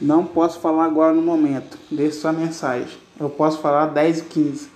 Não posso falar agora no momento. Deixe sua mensagem. Eu posso falar 10 e 15.